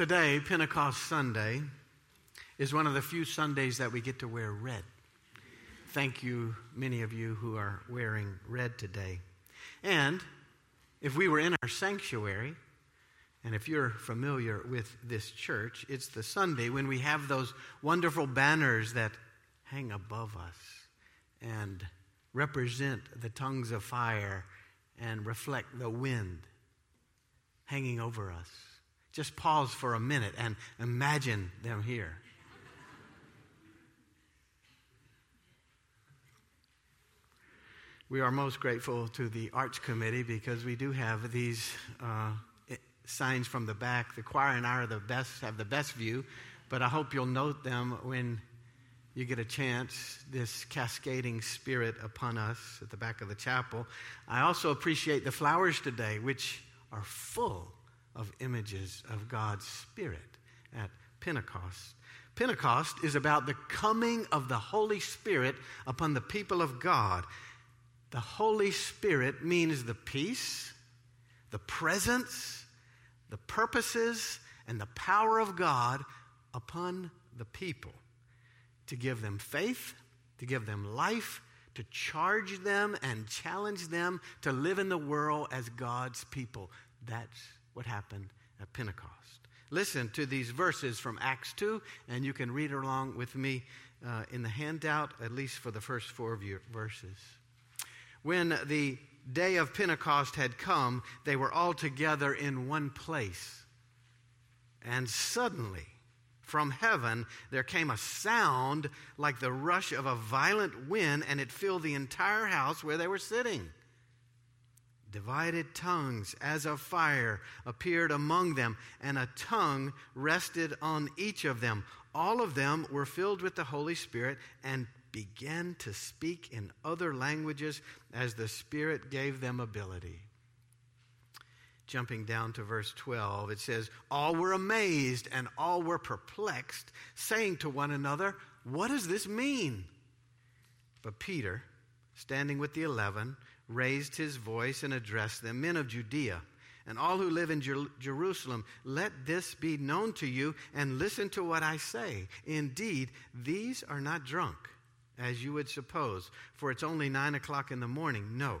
Today, Pentecost Sunday, is one of the few Sundays that we get to wear red. Thank you, many of you who are wearing red today. And if we were in our sanctuary, and if you're familiar with this church, it's the Sunday when we have those wonderful banners that hang above us and represent the tongues of fire and reflect the wind hanging over us. Just pause for a minute and imagine them here. We are most grateful to the Arts Committee because we do have these uh, signs from the back. The choir and I are the best, have the best view, but I hope you'll note them when you get a chance, this cascading spirit upon us at the back of the chapel. I also appreciate the flowers today, which are full of images of God's Spirit at Pentecost. Pentecost is about the coming of the Holy Spirit upon the people of God. The Holy Spirit means the peace, the presence, the purposes, and the power of God upon the people to give them faith, to give them life, to charge them and challenge them to live in the world as God's people. That's what happened at Pentecost. Listen to these verses from Acts 2, and you can read along with me uh, in the handout, at least for the first four of your verses. When the day of Pentecost had come, they were all together in one place. And suddenly, from heaven, there came a sound like the rush of a violent wind, and it filled the entire house where they were sitting. Divided tongues as of fire appeared among them, and a tongue rested on each of them. All of them were filled with the Holy Spirit and began to speak in other languages as the Spirit gave them ability. Jumping down to verse 12, it says, All were amazed and all were perplexed, saying to one another, What does this mean? But Peter, standing with the eleven, raised his voice and addressed them Men of Judea and all who live in Jer- Jerusalem, let this be known to you and listen to what I say. Indeed, these are not drunk, as you would suppose, for it's only nine o'clock in the morning. No.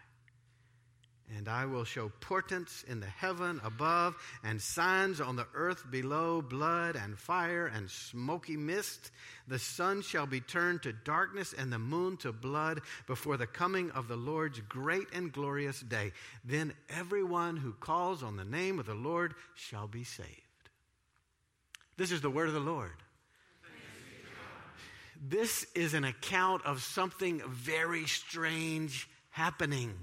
And I will show portents in the heaven above and signs on the earth below blood and fire and smoky mist. The sun shall be turned to darkness and the moon to blood before the coming of the Lord's great and glorious day. Then everyone who calls on the name of the Lord shall be saved. This is the word of the Lord. This is an account of something very strange happening.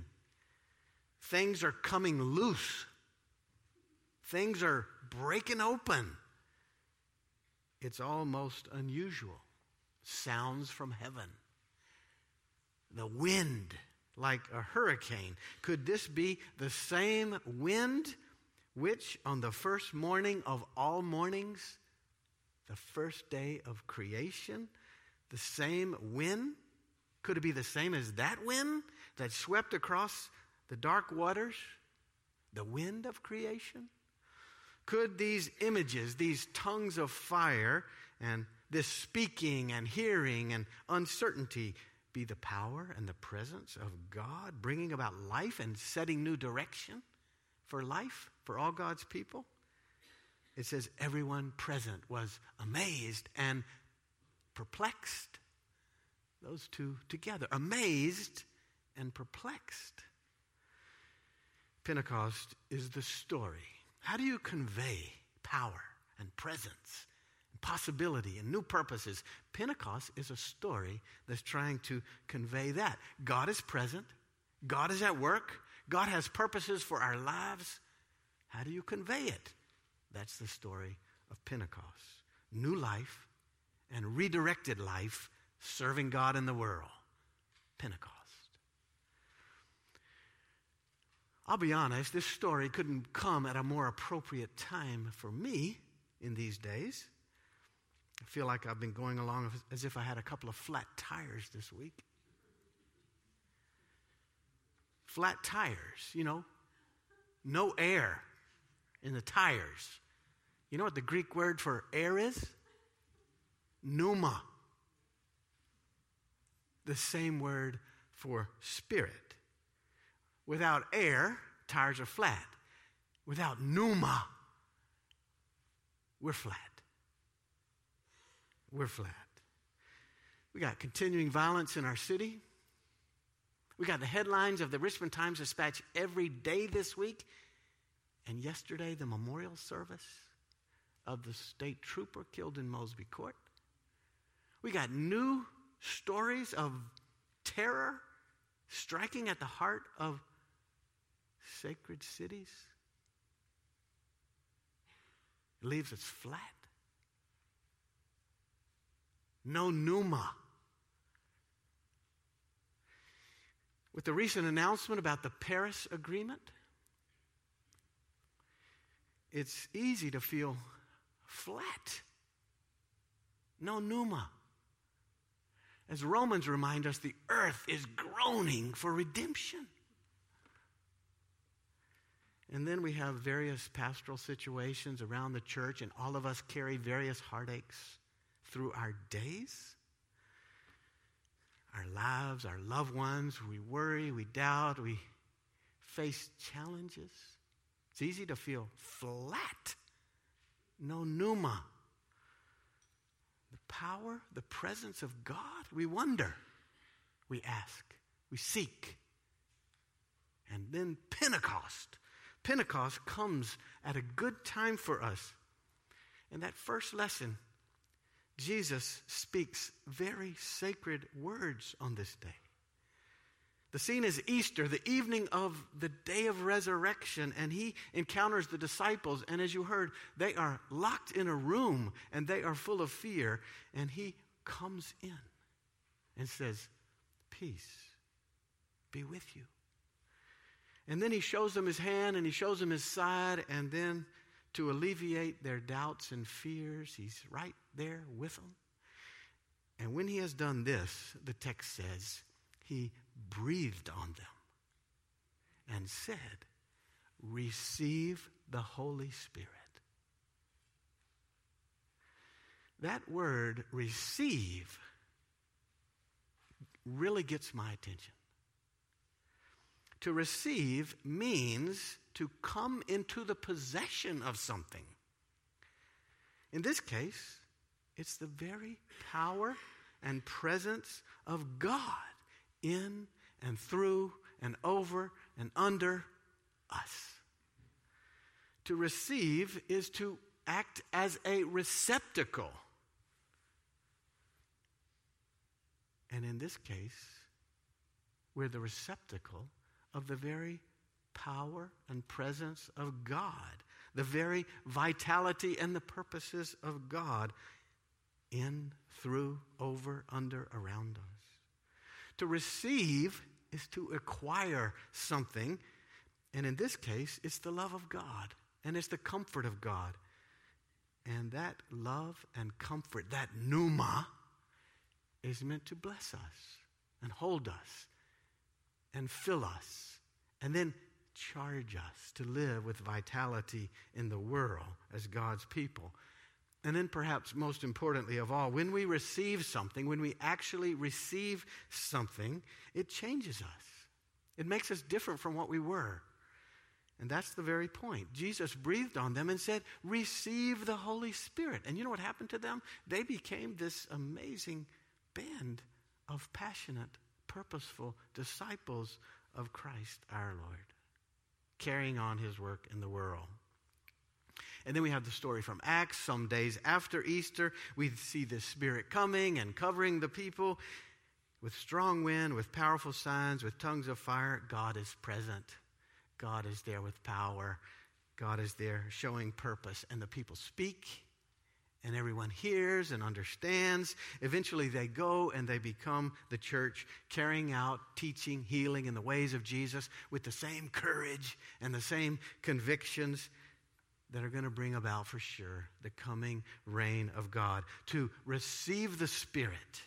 Things are coming loose. Things are breaking open. It's almost unusual. Sounds from heaven. The wind, like a hurricane. Could this be the same wind which, on the first morning of all mornings, the first day of creation, the same wind? Could it be the same as that wind that swept across the dark waters, the wind of creation? Could these images, these tongues of fire, and this speaking and hearing and uncertainty be the power and the presence of God bringing about life and setting new direction for life for all God's people? It says everyone present was amazed and perplexed. Those two together, amazed and perplexed. Pentecost is the story. How do you convey power and presence and possibility and new purposes? Pentecost is a story that's trying to convey that. God is present, God is at work, God has purposes for our lives. How do you convey it? That's the story of Pentecost. New life and redirected life serving God in the world. Pentecost. I'll be honest, this story couldn't come at a more appropriate time for me in these days. I feel like I've been going along as if I had a couple of flat tires this week. Flat tires, you know, no air in the tires. You know what the Greek word for air is? Pneuma. The same word for spirit. Without air, tires are flat. Without pneuma, we're flat. We're flat. We got continuing violence in our city. We got the headlines of the Richmond Times Dispatch every day this week. And yesterday, the memorial service of the state trooper killed in Mosby Court. We got new stories of terror striking at the heart of sacred cities. It leaves us flat. No pneuma. With the recent announcement about the Paris Agreement, it's easy to feel flat. No pneuma. As Romans remind us, the earth is groaning for redemption. And then we have various pastoral situations around the church, and all of us carry various heartaches through our days, our lives, our loved ones. We worry, we doubt, we face challenges. It's easy to feel flat, no pneuma. The power, the presence of God, we wonder, we ask, we seek. And then Pentecost Pentecost comes at a good time for us. In that first lesson, Jesus speaks very sacred words on this day. The scene is Easter, the evening of the day of resurrection, and he encounters the disciples. And as you heard, they are locked in a room and they are full of fear. And he comes in and says, Peace be with you. And then he shows them his hand and he shows them his side, and then to alleviate their doubts and fears, he's right there with them. And when he has done this, the text says, he breathed on them and said, Receive the Holy Spirit. That word, receive, really gets my attention. To receive means to come into the possession of something. In this case, it's the very power and presence of God in and through and over and under us. To receive is to act as a receptacle. And in this case, we're the receptacle of the very power and presence of God, the very vitality and the purposes of God in, through, over, under, around us. To receive is to acquire something, and in this case, it's the love of God and it's the comfort of God. And that love and comfort, that pneuma, is meant to bless us and hold us and fill us and then charge us to live with vitality in the world as God's people. And then, perhaps most importantly of all, when we receive something, when we actually receive something, it changes us. It makes us different from what we were. And that's the very point. Jesus breathed on them and said, Receive the Holy Spirit. And you know what happened to them? They became this amazing band of passionate purposeful disciples of Christ our Lord, carrying on his work in the world. And then we have the story from Acts. Some days after Easter, we see the Spirit coming and covering the people with strong wind, with powerful signs, with tongues of fire. God is present. God is there with power. God is there showing purpose. And the people speak and everyone hears and understands. Eventually, they go and they become the church, carrying out teaching, healing in the ways of Jesus with the same courage and the same convictions that are going to bring about for sure the coming reign of God. To receive the Spirit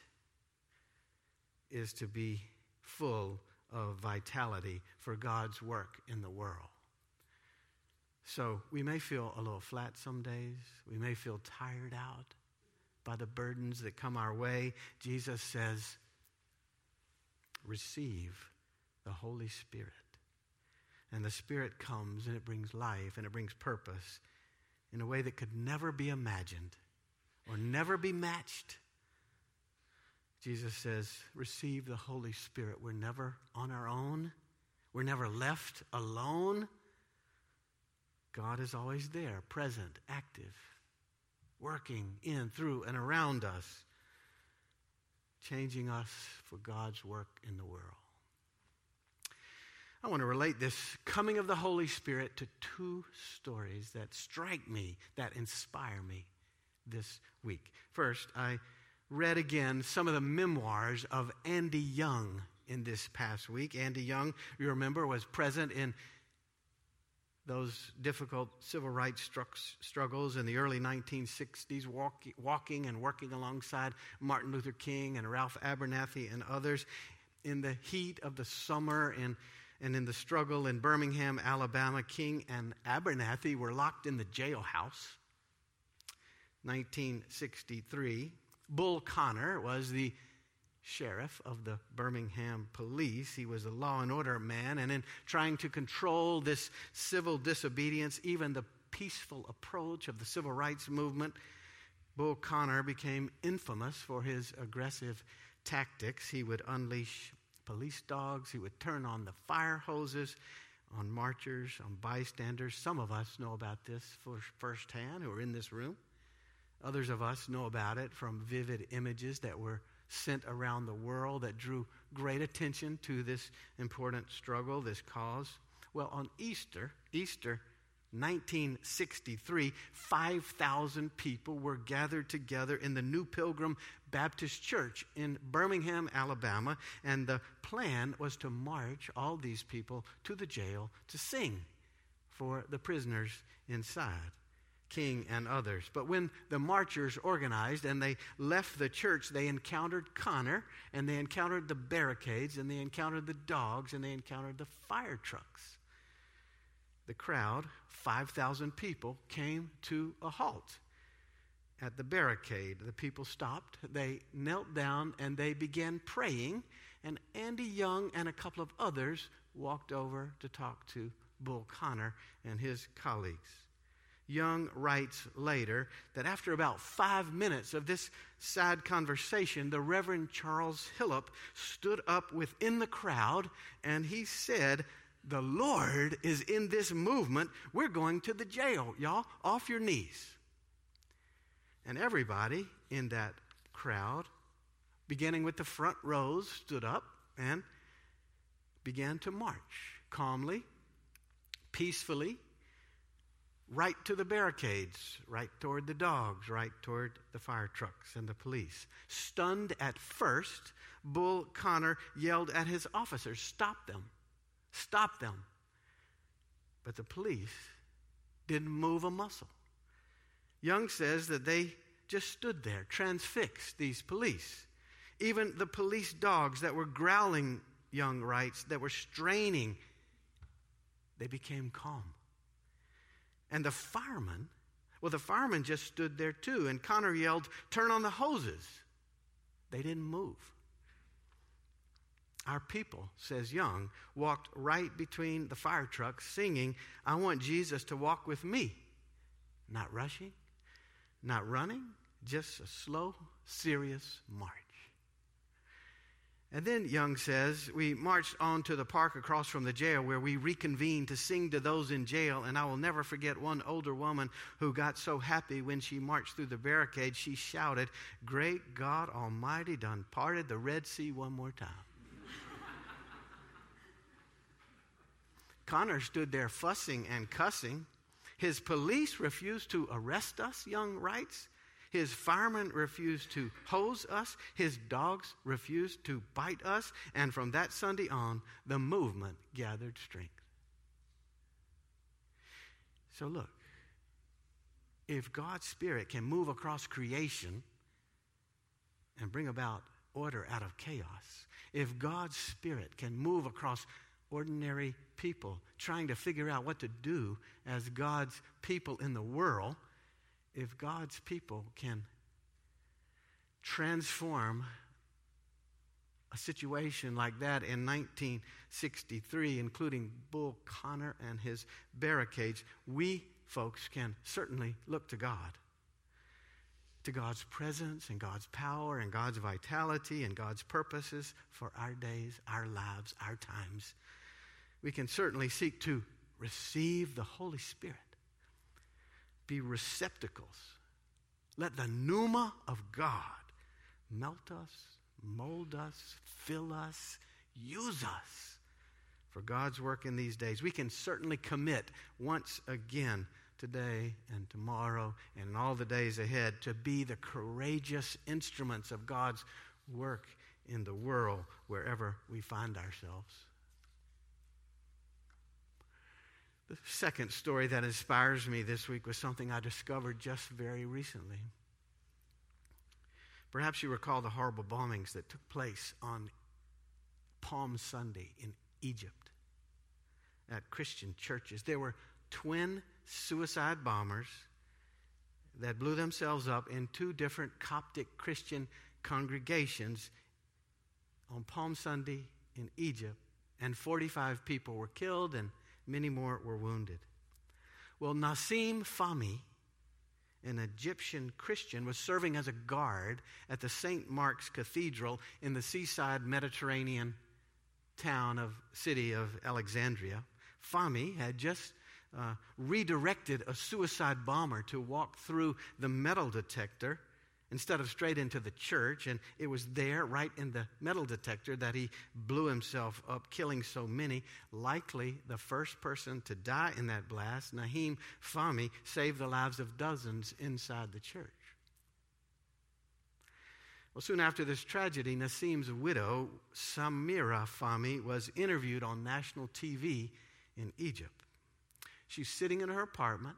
is to be full of vitality for God's work in the world. So we may feel a little flat some days. We may feel tired out by the burdens that come our way. Jesus says, receive the Holy Spirit. And the Spirit comes and it brings life and it brings purpose in a way that could never be imagined or never be matched. Jesus says, receive the Holy Spirit. We're never on our own. We're never left alone. God is always there, present, active, working in, through, and around us, changing us for God's work in the world. I want to relate this coming of the Holy Spirit to two stories that strike me, that inspire me this week. First, I read again some of the memoirs of Andy Young in this past week. Andy Young, you remember, was present in those difficult civil rights struggles in the early 1960s, walk, walking and working alongside Martin Luther King and Ralph Abernathy and others in the heat of the summer and, and in the struggle in Birmingham, Alabama. King and Abernathy were locked in the jailhouse. 1963. Bull Connor was the sheriff of the Birmingham police. He was a law and order man, and in trying to control this civil disobedience, even the peaceful approach of the civil rights movement, Bull Connor became infamous for his aggressive tactics. He would unleash police dogs, he would turn on the fire hoses on marchers, on bystanders. Some of us know about this firsthand who are in this room. Others of us know about it from vivid images that were sent around the world that drew great attention to this important struggle, this cause? Well, on Easter, Easter 1963, 5,000 people were gathered together in the New Pilgrim Baptist Church in Birmingham, Alabama, and the plan was to march all these people to the jail to sing for the prisoners inside. King and others. But when the marchers organized and they left the church, they encountered Connor and they encountered the barricades and they encountered the dogs and they encountered the fire trucks. The crowd, 5,000 people, came to a halt at the barricade. The people stopped, they knelt down, and they began praying. And Andy Young and a couple of others walked over to talk to Bull Connor and his colleagues. Young writes later that after about five minutes of this sad conversation, the Reverend Charles Billups stood up within the crowd and he said, The Lord is in this movement. We're going to the jail, y'all. Off your knees. And everybody in that crowd, beginning with the front rows, stood up and began to march calmly, peacefully right to the barricades, right toward the dogs, right toward the fire trucks and the police. Stunned at first, Bull Connor yelled at his officers, Stop them! Stop them! But the police didn't move a muscle. Young says that they just stood there, transfixed, these police. Even the police dogs that were growling, Young writes, that were straining, they became calm. And the fireman, well, the fireman just stood there too. And Connor yelled, Turn on the hoses. They didn't move. Our people, says Young, walked right between the fire trucks singing, I want Jesus to walk with me. Not rushing, not running, just a slow, serious march. And then Young says, we marched on to the park across from the jail where we reconvened to sing to those in jail. And I will never forget one older woman who got so happy when she marched through the barricade, she shouted, Great God Almighty, done parted the Red Sea one more time. Connor stood there fussing and cussing. His police refused to arrest us, Young writes. His firemen refused to hose us. His dogs refused to bite us. And from that Sunday on, the movement gathered strength. So look, if God's Spirit can move across creation and bring about order out of chaos, if God's Spirit can move across ordinary people trying to figure out what to do as God's people in the world, if God's people can transform a situation like that in 1963, including Bull Connor and his barricades, we folks can certainly look to God. To God's presence and God's power and God's vitality and God's purposes for our days, our lives, our times. We can certainly seek to receive the Holy Spirit be receptacles. Let the pneuma of God melt us, mold us, fill us, use us for God's work in these days. We can certainly commit once again today and tomorrow and all the days ahead to be the courageous instruments of God's work in the world wherever we find ourselves. The second story that inspires me this week was something I discovered just very recently. Perhaps you recall the horrible bombings that took place on Palm Sunday in Egypt at Christian churches. There were twin suicide bombers that blew themselves up in two different Coptic Christian congregations on Palm Sunday in Egypt, and 45 people were killed and Many more were wounded. Well, Nassim Fahmy, an Egyptian Christian, was serving as a guard at the St. Mark's Cathedral in the seaside Mediterranean town of city of Alexandria. Fahmy had just uh, redirected a suicide bomber to walk through the metal detector instead of straight into the church. And it was there, right in the metal detector, that he blew himself up, killing so many. Likely the first person to die in that blast, Naim Fahmy, saved the lives of dozens inside the church. Well, soon after this tragedy, Nassim's widow, Samira Fahmy, was interviewed on national TV in Egypt. She's sitting in her apartment.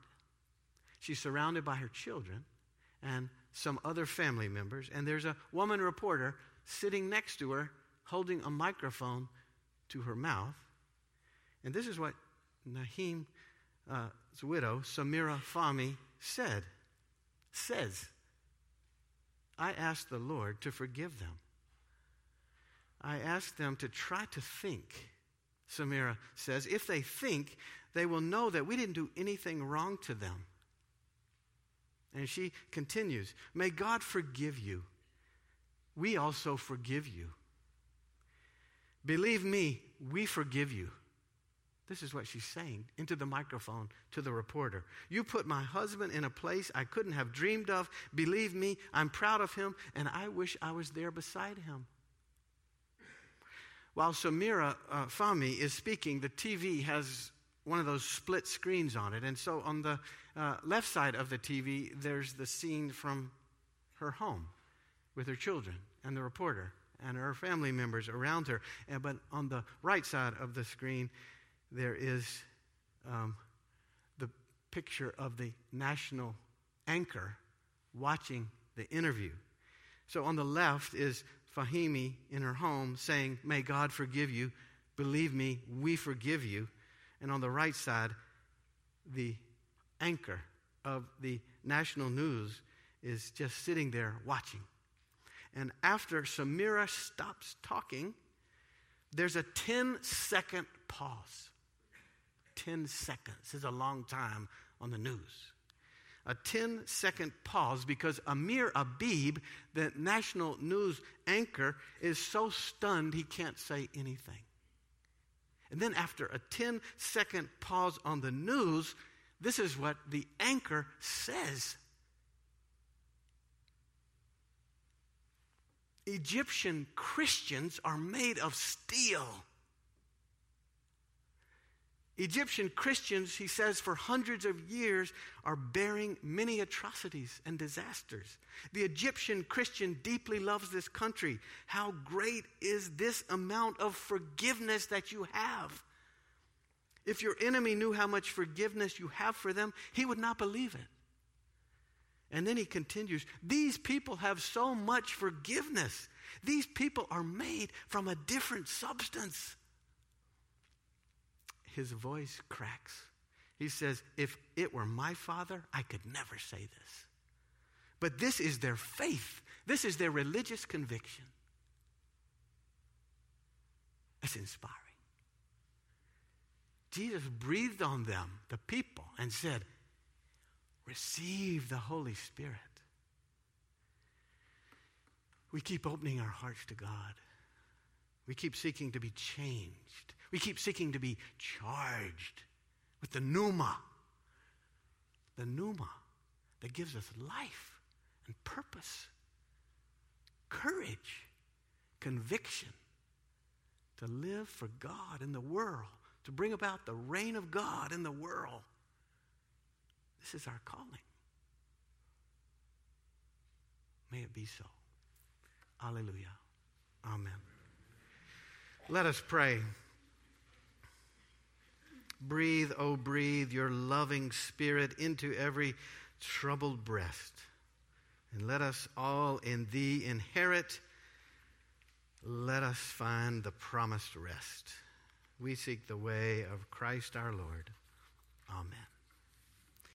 She's surrounded by her children, and some other family members, and there's a woman reporter sitting next to her holding a microphone to her mouth. And this is what Naim's uh, widow, Samira Fahmy, said. Says, I asked the Lord to forgive them. I asked them to try to think, Samira says. If they think, they will know that we didn't do anything wrong to them. And she continues, May God forgive you. We also forgive you. Believe me, we forgive you. This is what she's saying into the microphone to the reporter. You put my husband in a place I couldn't have dreamed of. Believe me, I'm proud of him, and I wish I was there beside him. While Samira uh, is speaking, the TV has one of those split screens on it. And so on the uh, left side of the TV, there's the scene from her home with her children and the reporter and her family members around her. And, but on the right side of the screen, there is um, the picture of the national anchor watching the interview. So on the left is Fahimi in her home saying, May God forgive you. Believe me, we forgive you. And on the right side, the anchor of the national news is just sitting there watching. And after Samira stops talking, there's a 10 second pause. 10 seconds is a long time on the news. A 10 second pause because Amr Adib, the national news anchor, is so stunned he can't say anything. And then, after a 10 second pause on the news, this is what the anchor says Egyptian Christians are made of steel. Egyptian Christians, he says, for hundreds of years are bearing many atrocities and disasters. The Egyptian Christian deeply loves this country. How great is this amount of forgiveness that you have? If your enemy knew how much forgiveness you have for them, he would not believe it. And then he continues These people have so much forgiveness. These people are made from a different substance his voice cracks. He says, If it were my father, I could never say this. But this is their faith, this is their religious conviction. It's inspiring. Jesus breathed on them, the people, and said, Receive the Holy Spirit. We keep opening our hearts to God. We keep seeking to be changed. We keep seeking to be charged with the pneuma, the pneuma that gives us life and purpose, courage, conviction to live for God in the world, to bring about the reign of God in the world. This is our calling. May it be so. Alleluia. Amen. Let us pray. Breathe, oh, breathe your loving spirit into every troubled breast. And let us all in thee inherit. Let us find the promised rest. We seek the way of Christ our Lord. Amen.